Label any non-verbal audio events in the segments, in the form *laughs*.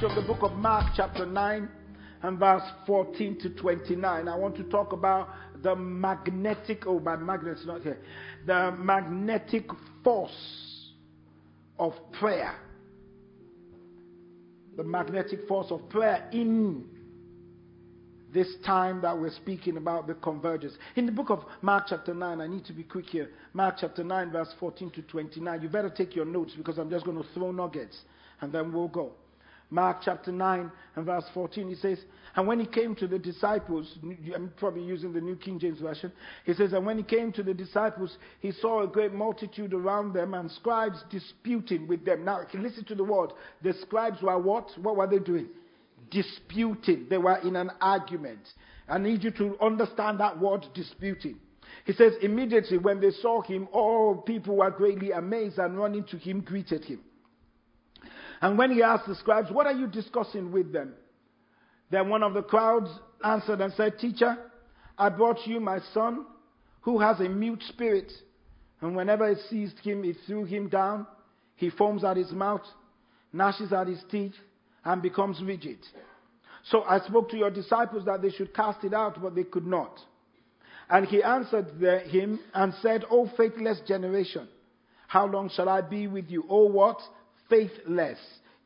From the book of Mark, chapter 9, and verse 14 to 29. I want to talk about the magnetic, oh, my magnet's not here, the magnetic force of prayer. The magnetic force of prayer in this time that we're speaking about the convergence. In the book of Mark, chapter 9, I need to be quick here. Mark, chapter 9, verse 14 to 29. You better take your notes because I'm just going to throw nuggets and then we'll go. Mark chapter 9 and verse 14, he says, And when he came to the disciples, I'm probably using the New King James Version, he says, And when he came to the disciples, he saw a great multitude around them and scribes disputing with them. Now, listen to the word. The scribes were what? What were they doing? Disputing. They were in an argument. I need you to understand that word disputing. He says, Immediately when they saw him, all people were greatly amazed and running to him greeted him. And when he asked the scribes, What are you discussing with them? Then one of the crowds answered and said, Teacher, I brought you my son who has a mute spirit. And whenever it seized him, it threw him down. He foams at his mouth, gnashes at his teeth, and becomes rigid. So I spoke to your disciples that they should cast it out, but they could not. And he answered him and said, O faithless generation, how long shall I be with you? O what? Faithless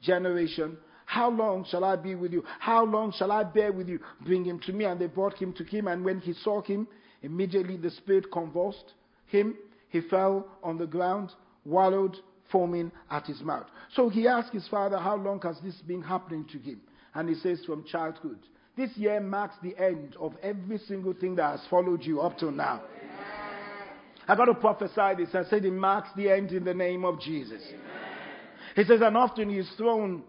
generation. How long shall I be with you? How long shall I bear with you? Bring him to me. And they brought him to him. And when he saw him, immediately the spirit convulsed him. He fell on the ground, wallowed, foaming at his mouth. So he asked his father, How long has this been happening to him? And he says, From childhood. This year marks the end of every single thing that has followed you up till now. I got to prophesy this. I said it marks the end in the name of Jesus. Amen. He says, and often he's thrown,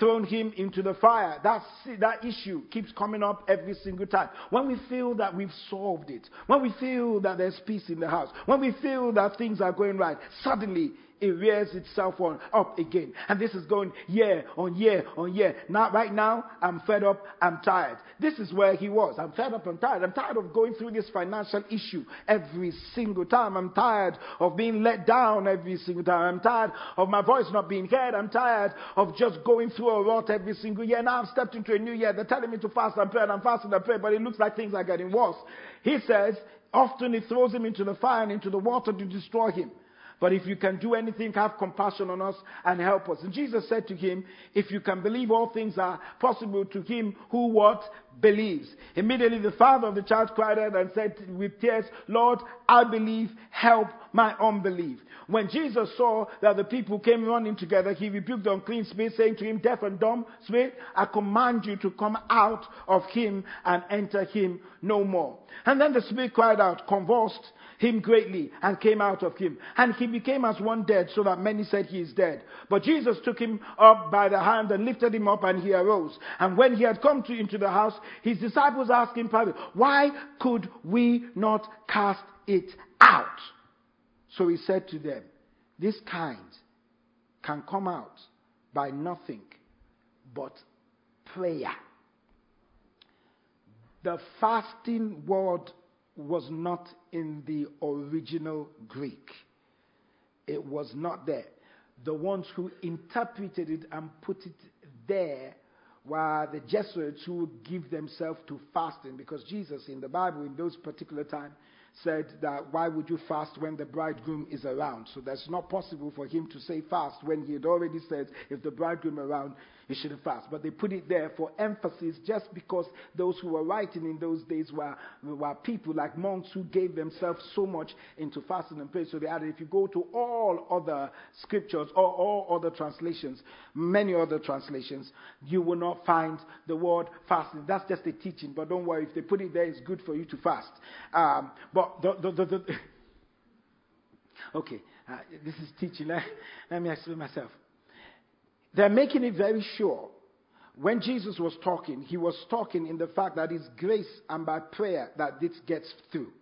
thrown him into the fire. That's, that issue keeps coming up every single time. When we feel that we've solved it, when we feel that there's peace in the house, when we feel that things are going right, suddenly it rears itself on up again. And this is going year on year on year. Now, right now, I'm fed up, I'm tired. This is where he was. I'm fed up, I'm tired. I'm tired of going through this financial issue every single time. I'm tired of being let down every single time. I'm tired of my voice not being heard. I'm tired of just going through a rot every single year. Now I've stepped into a new year. They're telling me to fast and pray, and I'm fasting and pray, but it looks like things are getting worse. He says, often he throws him into the fire and into the water to destroy him. But if you can do anything, have compassion on us and help us. And Jesus said to him, If you can believe, all things are possible to him who what? Believes. Immediately the father of the child cried out and said with tears, Lord, I believe, help my unbelief. When Jesus saw that the people came running together, he rebuked the unclean spirit, saying to him, Deaf and dumb spirit, I command you to come out of him and enter him no more. And then the spirit cried out, convulsed him greatly and came out of him. And he became as one dead, so that many said he is dead. But Jesus took him up by the hand and lifted him up, and he arose. And when he had come to, into the house, his disciples asked him privately, Why could we not cast it out? So he said to them, This kind can come out by nothing but prayer. The fasting word was not in the original Greek. It was not there. The ones who interpreted it and put it there were the Jesuits who give themselves to fasting because Jesus in the Bible in those particular times said that why would you fast when the bridegroom is around? So that's not possible for him to say fast when he had already said if the bridegroom around, you shouldn't fast. But they put it there for emphasis just because those who were writing in those days were, were people like monks who gave themselves so much into fasting and prayer. So they added, if you go to all other scriptures or all other translations, many other translations, you will not find the word fasting. That's just a teaching, but don't worry, if they put it there, it's good for you to fast. Um, but the, the, the, the *laughs* okay, uh, this is teaching. Let, let me explain myself. They're making it very sure when Jesus was talking, he was talking in the fact that it's grace and by prayer that this gets through.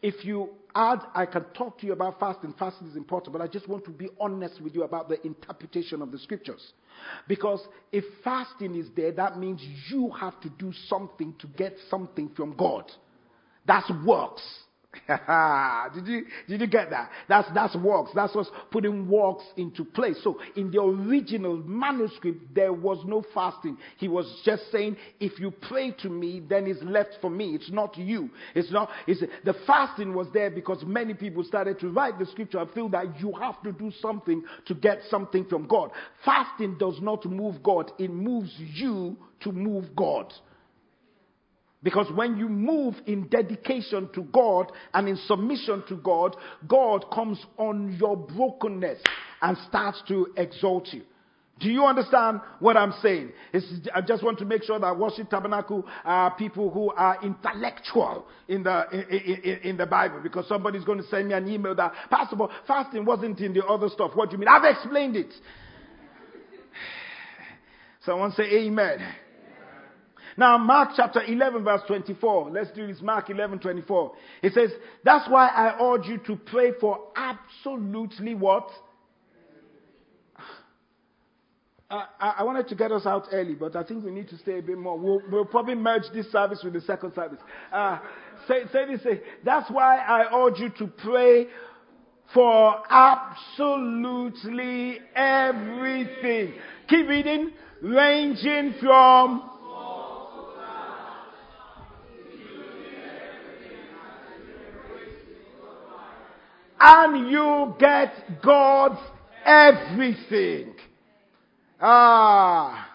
If you add, I can talk to you about fasting. Fasting is important, but I just want to be honest with you about the interpretation of the scriptures. Because if fasting is there, that means you have to do something to get something from God. That's works. *laughs* did you did you get that? That's that's works. That's what's putting works into place. So in the original manuscript, there was no fasting. He was just saying, if you pray to me, then it's left for me. It's not you. It's not. It's the fasting was there because many people started to write the scripture and feel that you have to do something to get something from God. Fasting does not move God. It moves you to move God. Because when you move in dedication to God and in submission to God, God comes on your brokenness and starts to exalt you. Do you understand what I'm saying? It's, I just want to make sure that worship tabernacle are people who are intellectual in the in, in, in the Bible. Because somebody's going to send me an email that Pastor, fasting wasn't in the other stuff. What do you mean? I've explained it. *sighs* Someone say Amen. Now, Mark chapter 11, verse 24. Let's do this. Mark 11, 24. It says, That's why I urge you to pray for absolutely what? *sighs* I, I, wanted to get us out early, but I think we need to stay a bit more. We'll, we'll probably merge this service with the second service. Uh, say, say this. Say, That's why I urge you to pray for absolutely everything. Keep reading. Ranging from and you get God's everything. Ah.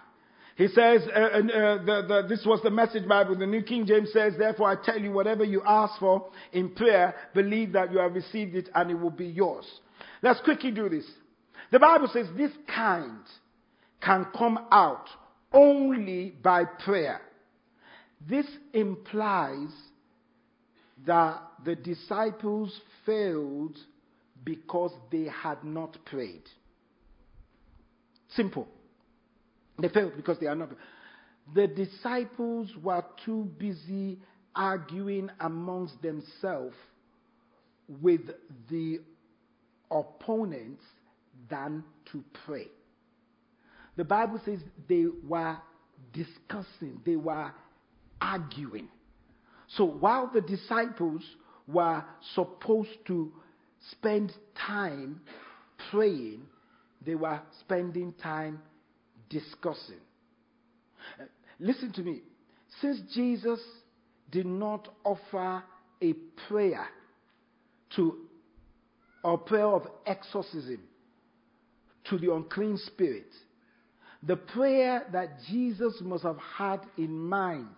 He says, uh, uh, the, the, this was the message Bible. The New King James says, therefore I tell you, whatever you ask for in prayer, believe that you have received it and it will be yours. Let's quickly do this. The Bible says this kind can come out only by prayer. This implies that the disciples failed because they had not prayed. Simple. They failed because they are not. The disciples were too busy arguing amongst themselves with the opponents than to pray. The Bible says they were discussing, they were arguing. So while the disciples were supposed to spend time praying, they were spending time discussing. Uh, listen to me. Since Jesus did not offer a prayer to a prayer of exorcism to the unclean spirit, the prayer that Jesus must have had in mind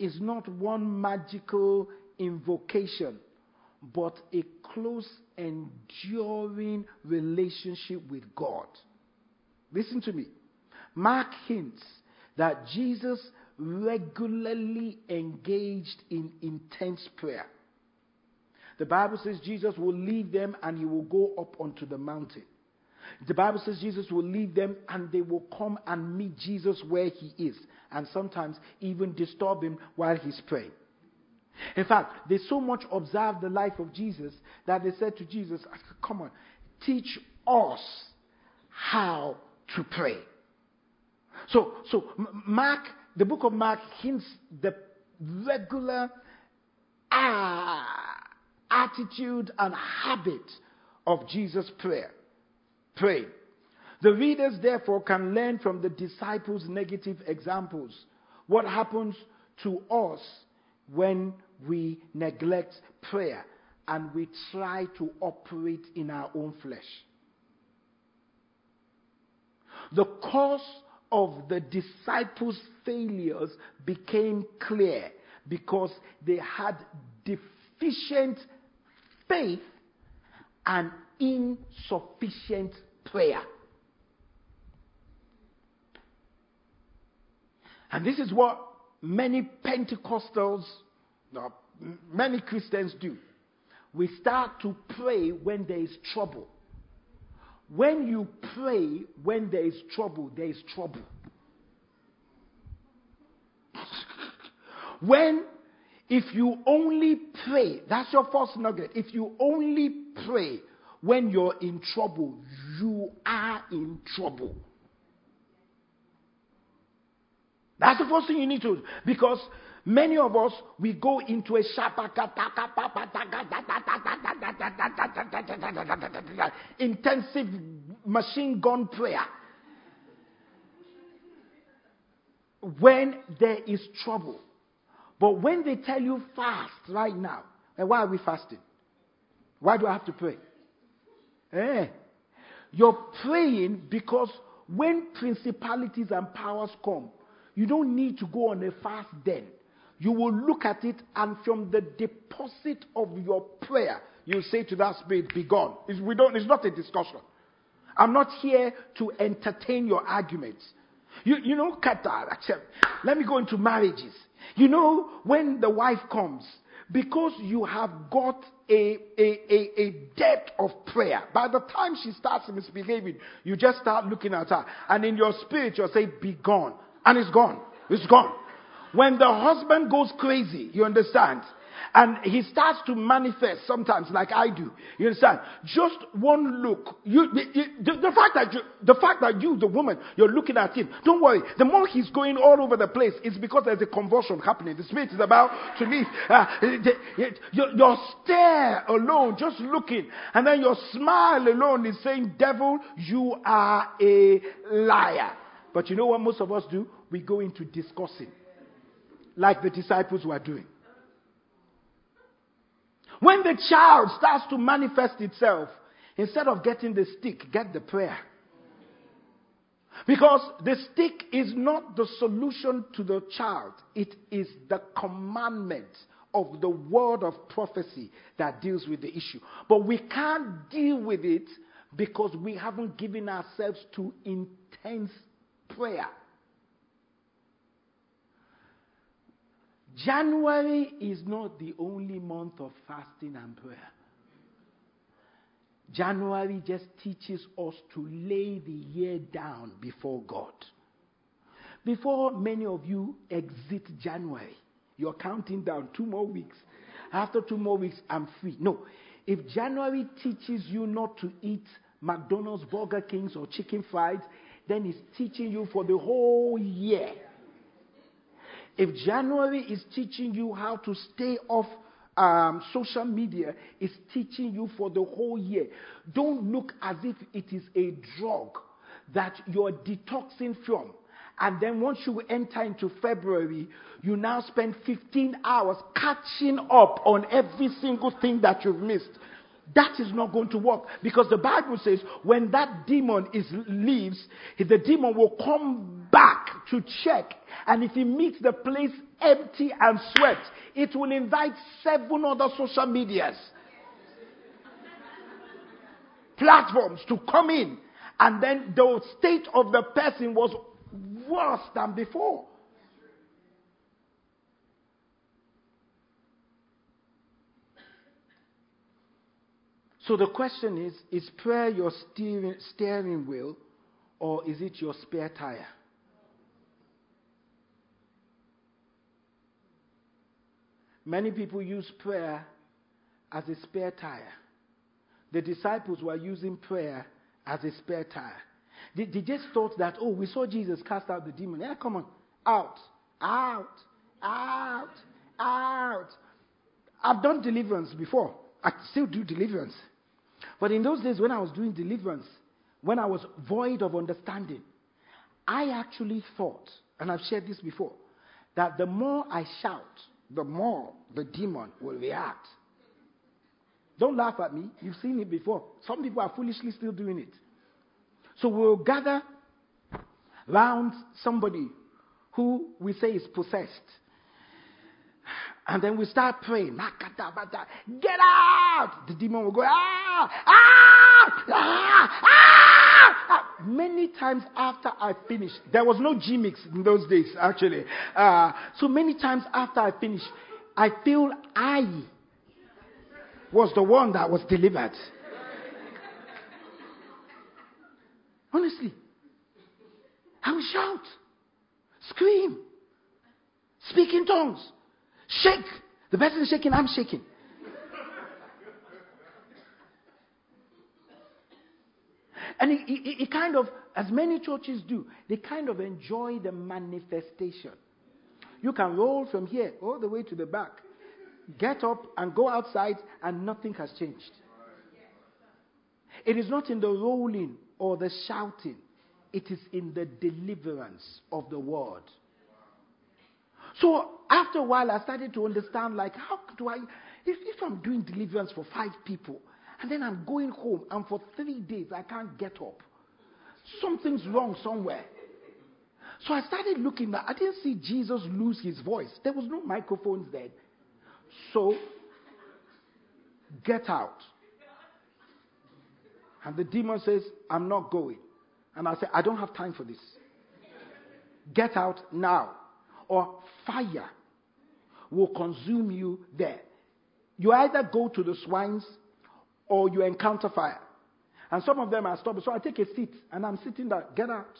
is not one magical invocation, but a close, enduring relationship with God. Listen to me. Mark hints that Jesus regularly engaged in intense prayer. The Bible says Jesus will leave them and he will go up onto the mountain. The Bible says Jesus will lead them and they will come and meet Jesus where he is and sometimes even disturb him while he's praying. In fact, they so much observed the life of Jesus that they said to Jesus, Come on, teach us how to pray. So, so Mark, the book of Mark hints the regular uh, attitude and habit of Jesus' prayer. Pray. The readers, therefore, can learn from the disciples' negative examples what happens to us when we neglect prayer and we try to operate in our own flesh. The cause of the disciples' failures became clear because they had deficient faith an insufficient prayer. And this is what many Pentecostals, many Christians do. We start to pray when there is trouble. When you pray when there is trouble, there is trouble. *laughs* when if you only pray, that's your first nugget. If you only pray when you're in trouble, you are in trouble. That's the first thing you need to do. because many of us we go into a intensive machine gun prayer when there is trouble. But when they tell you fast right now, and why are we fasting? Why do I have to pray? Eh, you're praying because when principalities and powers come, you don't need to go on a fast then. You will look at it, and from the deposit of your prayer, you say to that spirit, Be gone. It's, we don't, it's not a discussion. I'm not here to entertain your arguments. You, you know, Qatar, let me go into marriages. You know, when the wife comes, because you have got a, a, a, a depth of prayer, by the time she starts misbehaving, you just start looking at her. And in your spirit, you'll say, Be gone. And it's gone. It's gone. When the husband goes crazy, you understand? And he starts to manifest sometimes, like I do. You understand? Just one look. You, you, the, the, fact that you, the fact that you, the woman, you're looking at him. Don't worry. The more he's going all over the place, it's because there's a convulsion happening. The spirit is about to leave. Uh, your, your stare alone, just looking, and then your smile alone is saying, "Devil, you are a liar." But you know what most of us do? We go into discussing, like the disciples were doing. When the child starts to manifest itself, instead of getting the stick, get the prayer. Because the stick is not the solution to the child, it is the commandment of the word of prophecy that deals with the issue. But we can't deal with it because we haven't given ourselves to intense prayer. January is not the only month of fasting and prayer. January just teaches us to lay the year down before God. Before many of you exit January, you're counting down two more weeks. After two more weeks, I'm free. No. If January teaches you not to eat McDonald's, Burger Kings, or chicken fries, then it's teaching you for the whole year if January is teaching you how to stay off um, social media, it's teaching you for the whole year. Don't look as if it is a drug that you're detoxing from. And then once you enter into February, you now spend 15 hours catching up on every single thing that you've missed. That is not going to work because the Bible says when that demon is leaves, the demon will come back to check, and if he meets the place empty and swept, it will invite seven other social medias platforms to come in, and then the state of the person was worse than before. So the question is is prayer your steering, steering wheel or is it your spare tire? Many people use prayer as a spare tire. The disciples were using prayer as a spare tire. They, they just thought that, oh, we saw Jesus cast out the demon. Yeah, come on. Out, out, out, out. I've done deliverance before. I still do deliverance. But in those days, when I was doing deliverance, when I was void of understanding, I actually thought, and I've shared this before, that the more I shout, the more the demon will react. Don't laugh at me. You've seen it before. Some people are foolishly still doing it. So we'll gather round somebody who we say is possessed. And then we start praying. Get out! The demon will go, ah, ah, ah, ah. Many times after I finished, there was no G mix in those days, actually. Uh, so many times after I finished, I feel I was the one that was delivered. Honestly. I will shout, scream, speak in tongues. Shake. The person is shaking, I'm shaking. And it, it, it, kind of, as many churches do, they kind of enjoy the manifestation. You can roll from here all the way to the back, get up and go outside, and nothing has changed. It is not in the rolling or the shouting, it is in the deliverance of the word. So after a while, I started to understand like, how do I, if, if I'm doing deliverance for five people, and then I'm going home, and for three days I can't get up, something's wrong somewhere. So I started looking. I didn't see Jesus lose his voice. There was no microphones there. So get out. And the demon says, I'm not going. And I say, I don't have time for this. Get out now. Or fire will consume you there. You either go to the swines or you encounter fire. And some of them are stubborn. So I take a seat and I'm sitting there. Get out.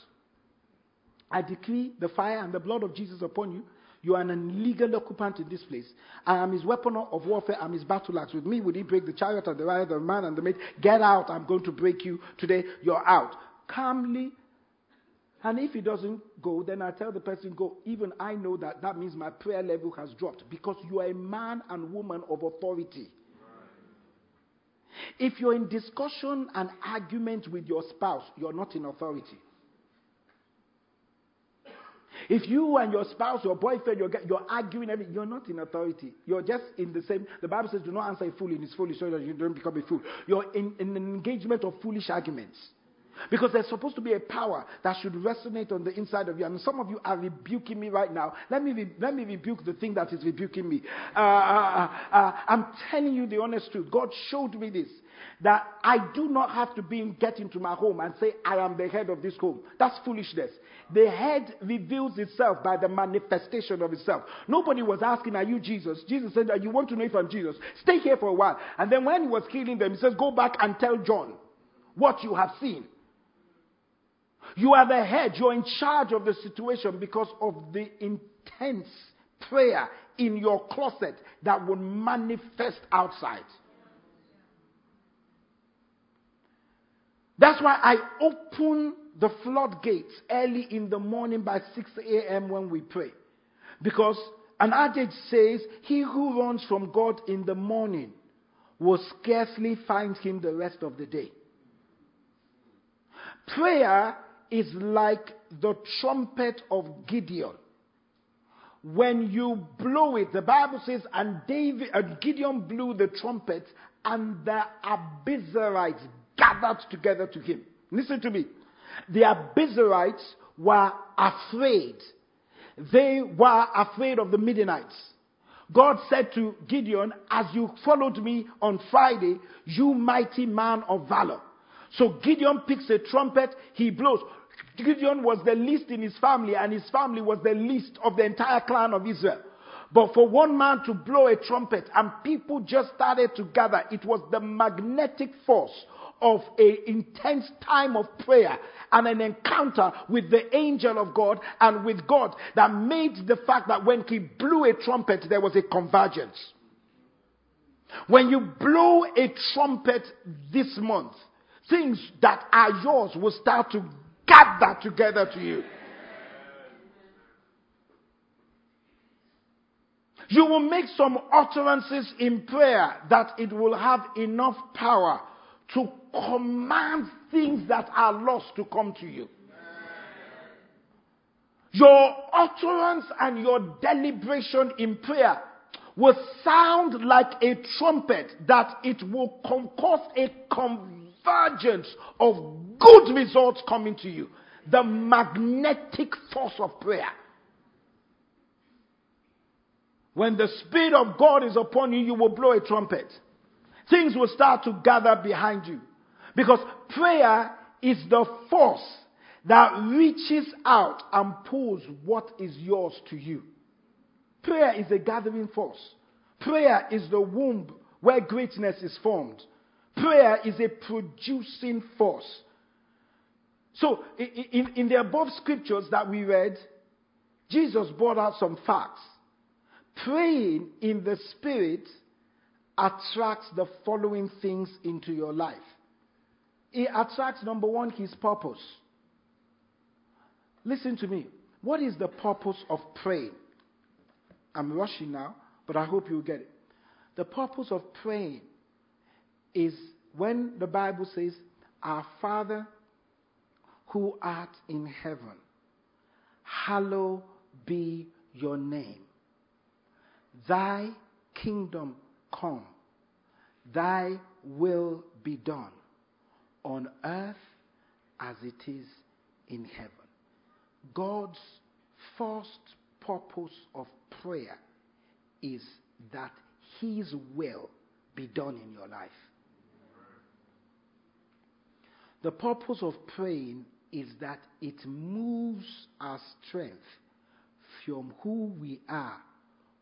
I decree the fire and the blood of Jesus upon you. You are an illegal occupant in this place. I am his weapon of warfare. I'm his battle axe. With me, would he break the chariot and the rider, the man and the maid? Get out. I'm going to break you today. You're out. Calmly. And if he doesn't go, then I tell the person, go. Even I know that that means my prayer level has dropped because you are a man and woman of authority. If you're in discussion and argument with your spouse, you're not in authority. If you and your spouse, your boyfriend, you're, you're arguing, you're not in authority. You're just in the same. The Bible says, do not answer a fool in his foolish so that you don't become a fool. You're in, in an engagement of foolish arguments. Because there's supposed to be a power that should resonate on the inside of you. And some of you are rebuking me right now. Let me, re- let me rebuke the thing that is rebuking me. Uh, uh, uh, uh I'm telling you the honest truth. God showed me this that I do not have to be in, get into my home and say I am the head of this home. That's foolishness. The head reveals itself by the manifestation of itself. Nobody was asking, Are you Jesus? Jesus said, You want to know if I'm Jesus? Stay here for a while. And then when he was killing them, he says, Go back and tell John what you have seen. You are the head. You're in charge of the situation because of the intense prayer in your closet that will manifest outside. That's why I open the floodgates early in the morning by 6 a.m. when we pray. Because an adage says, He who runs from God in the morning will scarcely find him the rest of the day. Prayer is like the trumpet of Gideon. When you blow it, the Bible says, and David, and Gideon blew the trumpet, and the Abiezrites gathered together to him. Listen to me. The Abiezrites were afraid. They were afraid of the Midianites. God said to Gideon, As you followed me on Friday, you mighty man of valor. So Gideon picks a trumpet, he blows. Gideon was the least in his family, and his family was the least of the entire clan of Israel. But for one man to blow a trumpet and people just started to gather, it was the magnetic force of an intense time of prayer and an encounter with the angel of God and with God that made the fact that when he blew a trumpet, there was a convergence. When you blow a trumpet this month, things that are yours will start to gather together to you. You will make some utterances in prayer that it will have enough power to command things that are lost to come to you. Your utterance and your deliberation in prayer will sound like a trumpet that it will cause a convergence of good results coming to you. The magnetic force of prayer. When the Spirit of God is upon you, you will blow a trumpet things will start to gather behind you. Because prayer is the force that reaches out and pulls what is yours to you. Prayer is a gathering force. Prayer is the womb where greatness is formed. Prayer is a producing force. So, in, in the above scriptures that we read, Jesus brought out some facts. Praying in the Spirit attracts the following things into your life. It attracts, number one, His purpose. Listen to me. What is the purpose of praying? I'm rushing now, but I hope you'll get it. The purpose of praying is when the Bible says, Our Father who art in heaven, hallowed be your name. Thy kingdom come, thy will be done on earth as it is in heaven. God's first purpose of prayer is that His will be done in your life. The purpose of praying is that it moves our strength from who we are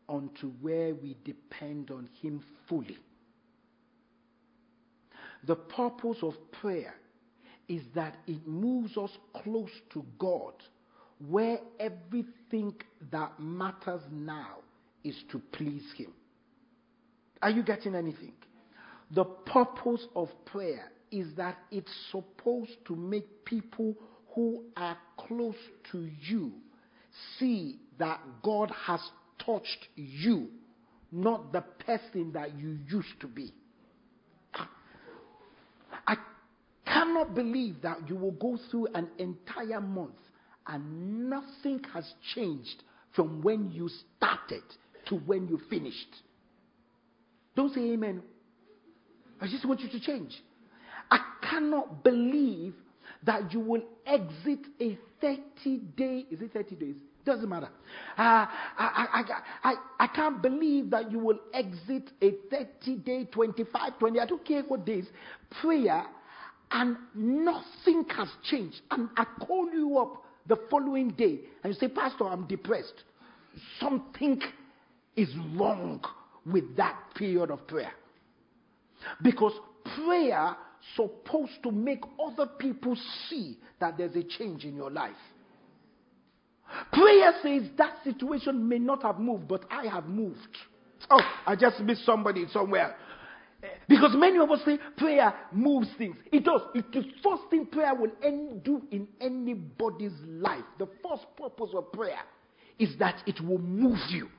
onto where we depend on Him fully. The purpose of prayer is that it moves us close to God, where everything that matters now is to please Him. Are you getting anything? The purpose of prayer is that it's supposed to make people who are close to you see that God has touched you, not the person that you used to be. I cannot believe that you will go through an entire month and nothing has changed from when you started to when you finished. Don't say amen. I just want you to change. Cannot believe that you will exit a 30 day, is it 30 days? Doesn't matter. Uh, I, I, I, I, can't believe that you will exit a 30 day, 25, 20, I don't care what days, prayer, and nothing has changed. And I call you up the following day and you say, Pastor, I'm depressed. Something is wrong with that period of prayer. Because prayer supposed to make other people see that there's a change in your life. Prayer says that situation may not have moved, but I have moved. Oh, I just missed somebody somewhere. Because many of us say prayer moves things. It does. It's the first thing prayer will do in anybody's life. The first purpose of prayer is that it will move you.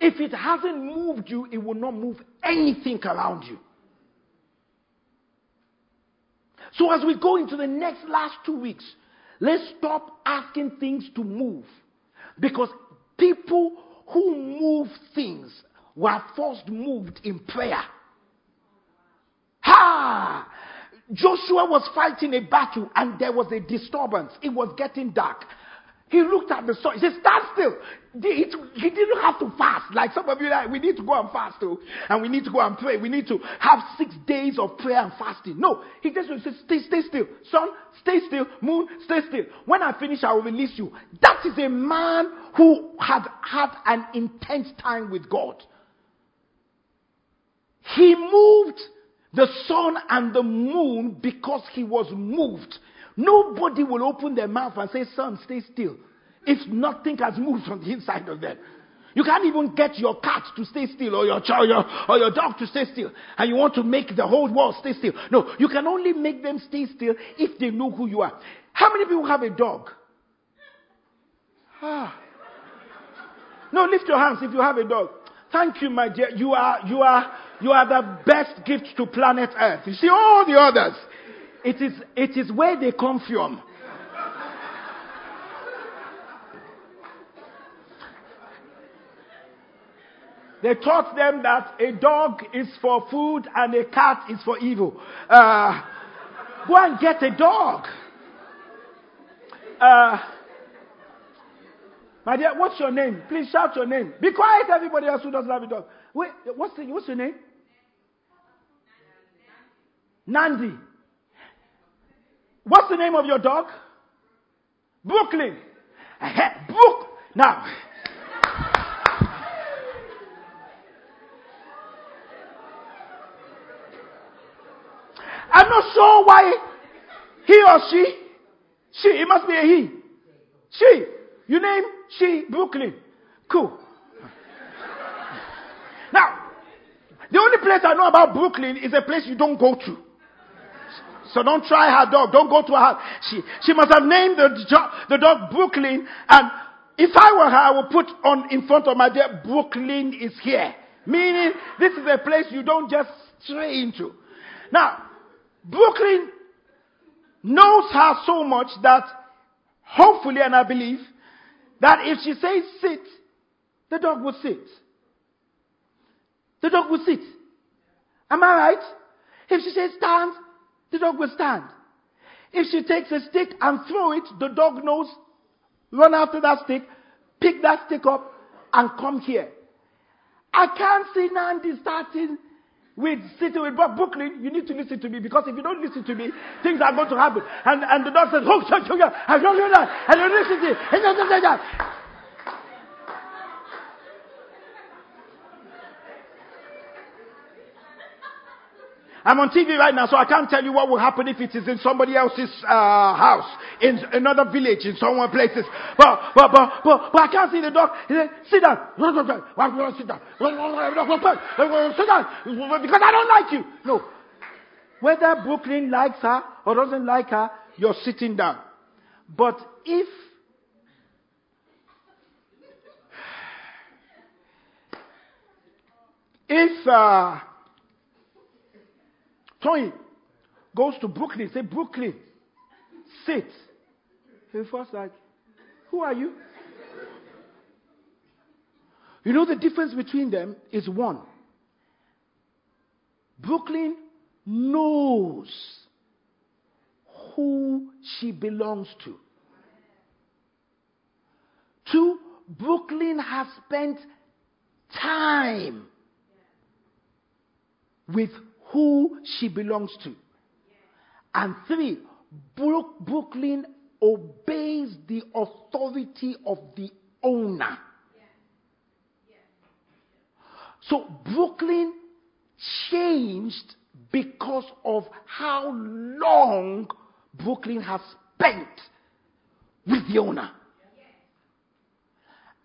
If it hasn't moved you, it will not move anything around you. So as we go into the next last two weeks, let's stop asking things to move. Because people who move things were first moved in prayer. Ha! Joshua was fighting a battle and there was a disturbance. It was getting dark. He looked at the sun. He said, Stand still. He didn't have to fast. Like some of you, like, we need to go and fast too. And we need to go and pray. We need to have six days of prayer and fasting. No. He just said, Stay, stay still. Sun, stay still. Moon, stay still. When I finish, I will release you. That is a man who had had an intense time with God. He moved the sun and the moon because he was moved. Nobody will open their mouth and say, Son, stay still. If nothing has moved from the inside of them. You can't even get your cat to stay still or your child your, or your dog to stay still. And you want to make the whole world stay still. No, you can only make them stay still if they know who you are. How many people have a dog? Ah. No, lift your hands if you have a dog. Thank you, my dear. You are, you are, you are the best gift to planet Earth. You see all the others. It is, it is where they come from. They taught them that a dog is for food and a cat is for evil. Uh, go and get a dog. Uh, my dear, what's your name? Please shout your name. Be quiet, everybody else who doesn't have a dog. Wait, what's, the, what's your name? Nandi. What's the name of your dog? Brooklyn. Brook. Now. I'm not sure why he or she, she, it must be a he. She. You name she Brooklyn. Cool. Now, the only place I know about Brooklyn is a place you don't go to. So don't try her dog. Don't go to her house. She, she must have named the, the dog Brooklyn. And if I were her, I would put on in front of my dear, Brooklyn is here. Meaning, this is a place you don't just stray into. Now, Brooklyn knows her so much that hopefully, and I believe, that if she says sit, the dog will sit. The dog will sit. Am I right? If she says stand, the dog will stand. If she takes a stick and throw it, the dog knows, run after that stick, pick that stick up, and come here. I can't see Nandi starting with sitting with Bob Brooklyn. You need to listen to me because if you don't listen to me, things are going to happen. And, and the dog says, oh. I don't listen to you. I'm on TV right now, so I can't tell you what will happen if it is in somebody else's uh, house, in another village, in somewhere places. But, but, but, but, but I can't see the dog. He said, sit down. Sit down. Sit down. Because I don't like you. No. Whether Brooklyn likes her or doesn't like her, you're sitting down. But if *sighs* if uh, Tony goes to Brooklyn, say, Brooklyn, sit. He first like, who are you? You know the difference between them is one. Brooklyn knows who she belongs to. Two, Brooklyn has spent time with who she belongs to. And three, Brooklyn obeys the authority of the owner. So Brooklyn changed because of how long Brooklyn has spent with the owner.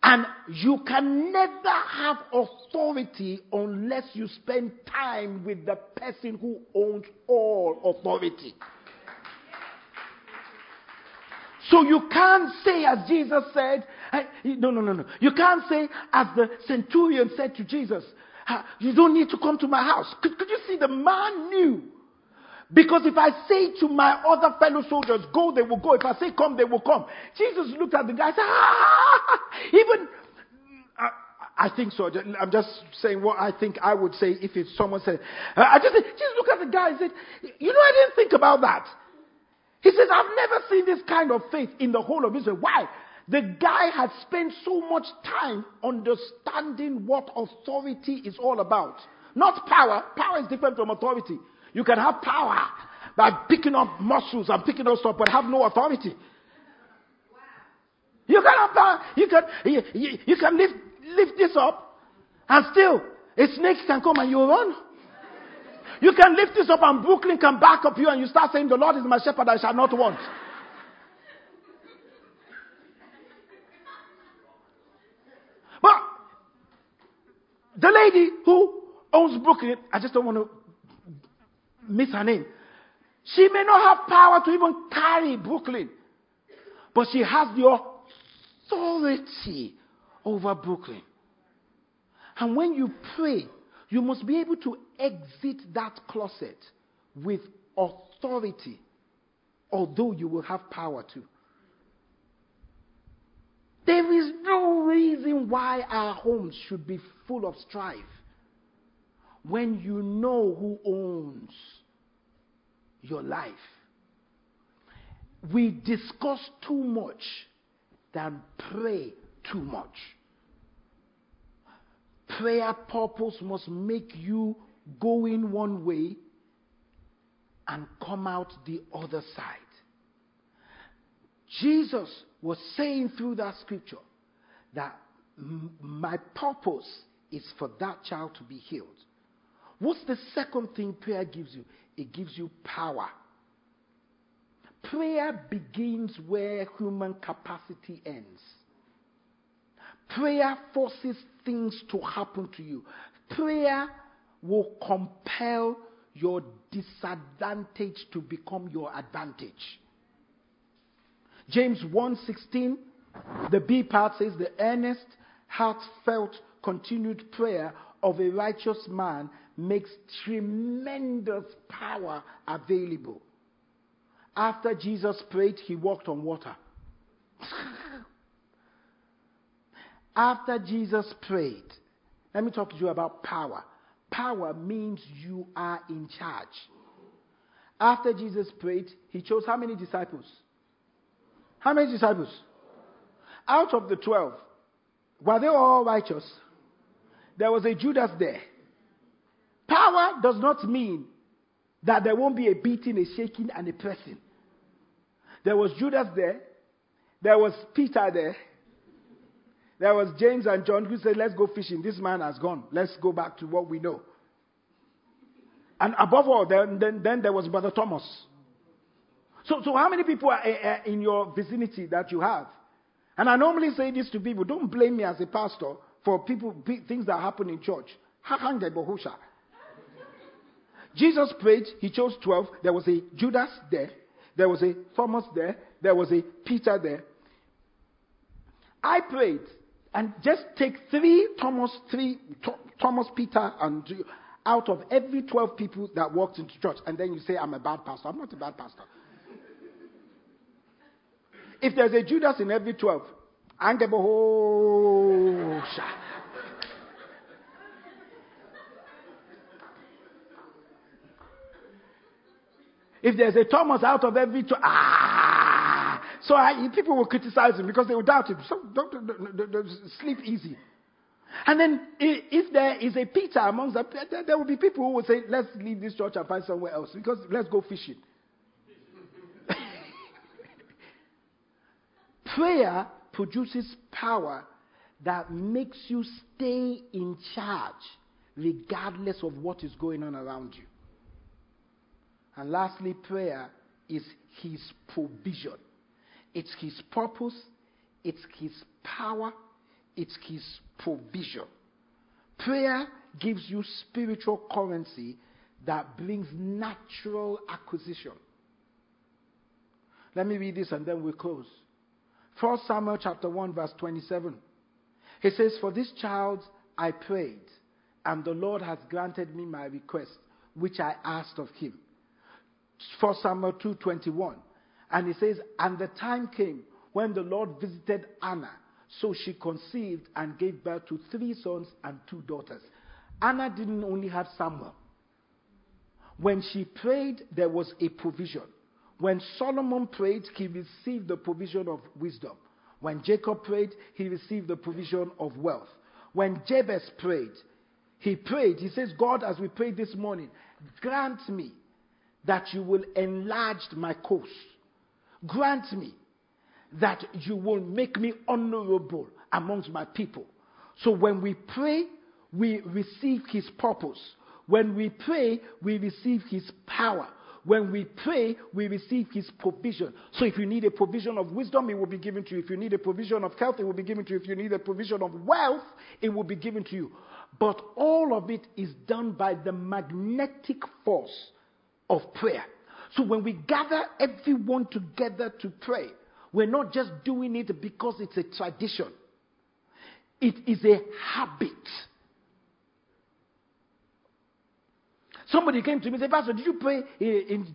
And you can never have authority unless you spend time with the person who owns all authority. So you can't say, as Jesus said, no, no, no, no. You can't say, as the centurion said to Jesus, you don't need to come to my house. Could, could you see the man knew because if I say to my other fellow soldiers, go, they will go. If I say come, they will come. Jesus looked at the guy and said, ah, even, I, I, think so. I'm just saying what I think I would say if it's someone said, uh, I just, just look at the guy and said, you know, I didn't think about that. He says, I've never seen this kind of faith in the whole of Israel. Why? The guy had spent so much time understanding what authority is all about. Not power. Power is different from authority. You can have power by picking up muscles and picking up stuff, but have no authority. You can have power. You can, you, you, you can lift, lift this up, and still a snake can come and you run. You can lift this up, and Brooklyn can back up you, and you start saying, "The Lord is my shepherd; I shall not want." But the lady who owns Brooklyn, I just don't want to miss her name. She may not have power to even carry Brooklyn, but she has the authority over Brooklyn. And when you pray, you must be able to exit that closet with authority, although you will have power to. There is no reason why our homes should be full of strife when you know who owns your life. We discuss too much than pray too much. Prayer purpose must make you go in one way and come out the other side. Jesus was saying through that scripture that my purpose is for that child to be healed. What's the second thing prayer gives you? It gives you power. Prayer begins where human capacity ends. Prayer forces things to happen to you. prayer will compel your disadvantage to become your advantage. James 1:16 the B part says the earnest heartfelt continued prayer of a righteous man makes tremendous power available. After Jesus prayed, he walked on water. *laughs* After Jesus prayed, let me talk to you about power. Power means you are in charge. After Jesus prayed, he chose how many disciples? How many disciples? Out of the twelve, were they all righteous? There was a Judas there. Power does not mean that there won't be a beating, a shaking, and a pressing. There was Judas there. There was Peter there. There was James and John who said, Let's go fishing. This man has gone. Let's go back to what we know. And above all, then, then, then there was Brother Thomas. So, so how many people are uh, in your vicinity that you have? And I normally say this to people don't blame me as a pastor for people, things that happen in church. Jesus prayed, he chose 12. There was a Judas there, there was a Thomas there, there was a Peter there. I prayed, and just take three Thomas, three Thomas, Peter, and out of every 12 people that walked into church, and then you say, I'm a bad pastor. I'm not a bad pastor. if there's a Judas in every 12, and the If there's a Thomas out of every two, ah, so I, people will criticize him because they will doubt him. So don't, don't, don't, don't sleep easy. And then if there is a Peter amongst them, there will be people who will say, let's leave this church and find somewhere else because let's go fishing. *laughs* Prayer produces power that makes you stay in charge regardless of what is going on around you. And lastly, prayer is His provision. It's His purpose, it's His power, it's His provision. Prayer gives you spiritual currency that brings natural acquisition. Let me read this and then we'll close. 1 Samuel chapter 1 verse 27. He says, For this child I prayed, and the Lord has granted me my request, which I asked of him. 1 Samuel 2:21. And he says, And the time came when the Lord visited Anna. So she conceived and gave birth to three sons and two daughters. Anna didn't only have Samuel. When she prayed, there was a provision. When Solomon prayed, he received the provision of wisdom. When Jacob prayed, he received the provision of wealth. When Jabez prayed, he prayed, he says, God, as we prayed this morning, grant me that you will enlarge my coast. Grant me that you will make me honorable amongst my people. So when we pray, we receive his purpose. When we pray, we receive his power. When we pray, we receive his provision. So if you need a provision of wisdom, it will be given to you. If you need a provision of health, it will be given to you. If you need a provision of wealth, it will be given to you. But all of it is done by the magnetic force of prayer. So when we gather everyone together to pray, we're not just doing it because it's a tradition, it is a habit. Somebody came to me and said, Pastor, did you pray? In,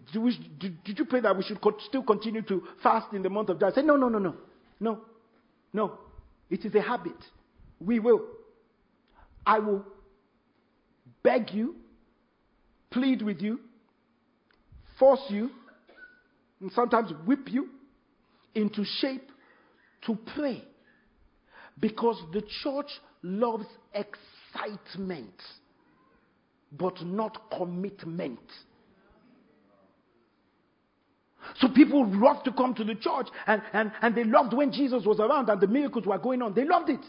did, did you pray that we should still continue to fast in the month of July? I said, No, no, no, no. No. No. It is a habit. We will. I will beg you, plead with you, force you, and sometimes whip you into shape to pray. Because the church loves excitement, but not commitment. So people loved to come to the church and, and, and they loved when Jesus was around and the miracles were going on. They loved it.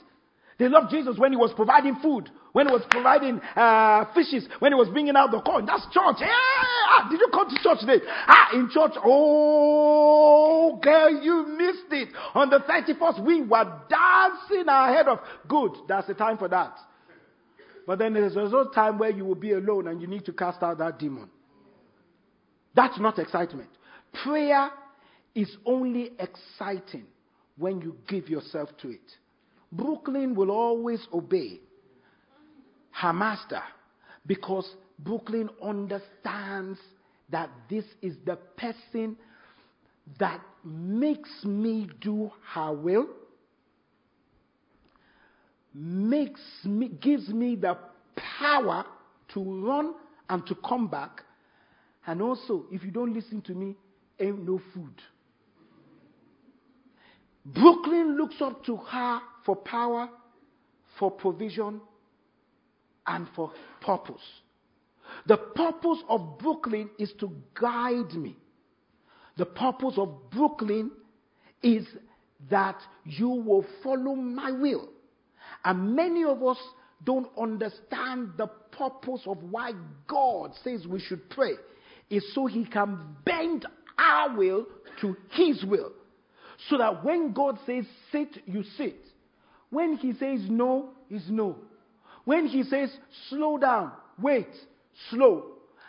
They loved Jesus when he was providing food, when he was providing uh, fishes, when he was bringing out the corn. That's church. Hey, ah, did you come to church today? Ah, in church. Oh, girl, you missed it. On the 31st, we were dancing ahead of. Good. That's the time for that. but then there's also time where you will be alone and you need to cast out that demon. That's not excitement. Prayer is only exciting when you give yourself to it. Brooklyn will always obey her master because Brooklyn understands that this is the person that makes me do her will, makes me, gives me the power to run and to come back. And also, if you don't listen to me, ain't no food. Brooklyn looks up to her for power, for provision, and for purpose. The purpose of Brooklyn is to guide me. The purpose of Brooklyn is that you will follow my will. And many of us don't understand the purpose of why God says we should pray. Is so he can bend our will to his will. So that when God says sit, you sit. When he says no, is no. When he says slow down, wait, slow.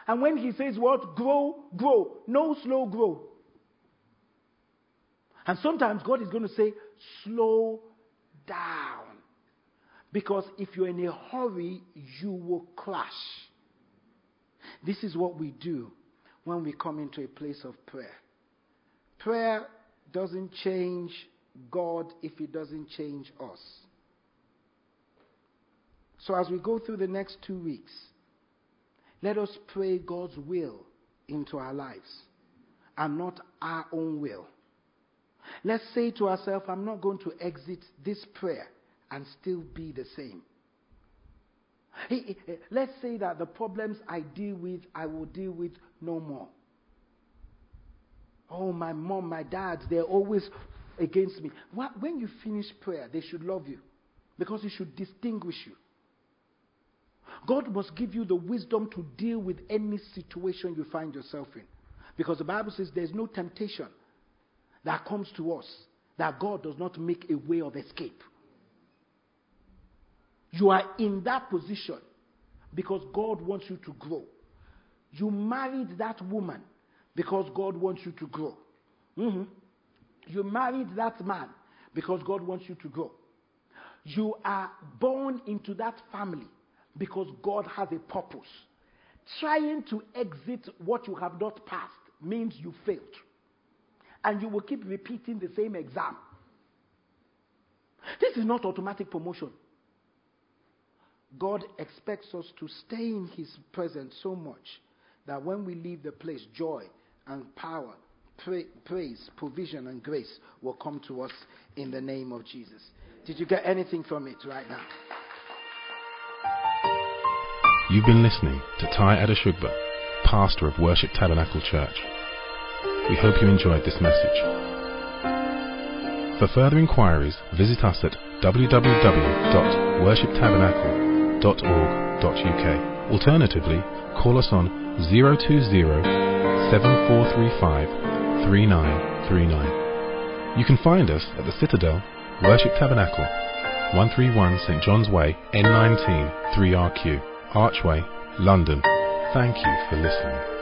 And when he says what? Grow, grow. No slow grow. And sometimes God is going to say, slow down. Because if you're in a hurry, you will clash. This is what we do when we come into a place of prayer. Prayer doesn't change God if He doesn't change us. So, as we go through the next two weeks, let us pray God's will into our lives and not our own will. Let's say to ourselves, I'm not going to exit this prayer and still be the same. Let's say that the problems I deal with, I will deal with no more. Oh, my mom, my dad, they're always against me. When you finish prayer, they should love you because it should distinguish you. God must give you the wisdom to deal with any situation you find yourself in. Because the Bible says there's no temptation that comes to us that God does not make a way of escape. You are in that position because God wants you to grow. You married that woman because God wants you to grow. Mm-hmm. You married that man because God wants you to grow. You are born into that family because God has a purpose. Trying to exit what you have not passed means you failed. And you will keep repeating the same exam. This is not automatic promotion. God expects us to stay in His presence so much that when we leave the place, joy and power, praise, provision, and grace will come to us in the name of Jesus. Did you get anything from it right now? You've been listening to Tai Adeshugba, pastor of Worship Tabernacle Church. We hope you enjoyed this message. For further inquiries, visit us at www.worshiptabernacle.org.uk. Alternatively, call us on 020 7435 3939. You can find us at the Citadel, Worship Tabernacle, 131 St John's Way, N19 3RQ. Archway, London. Thank you for listening.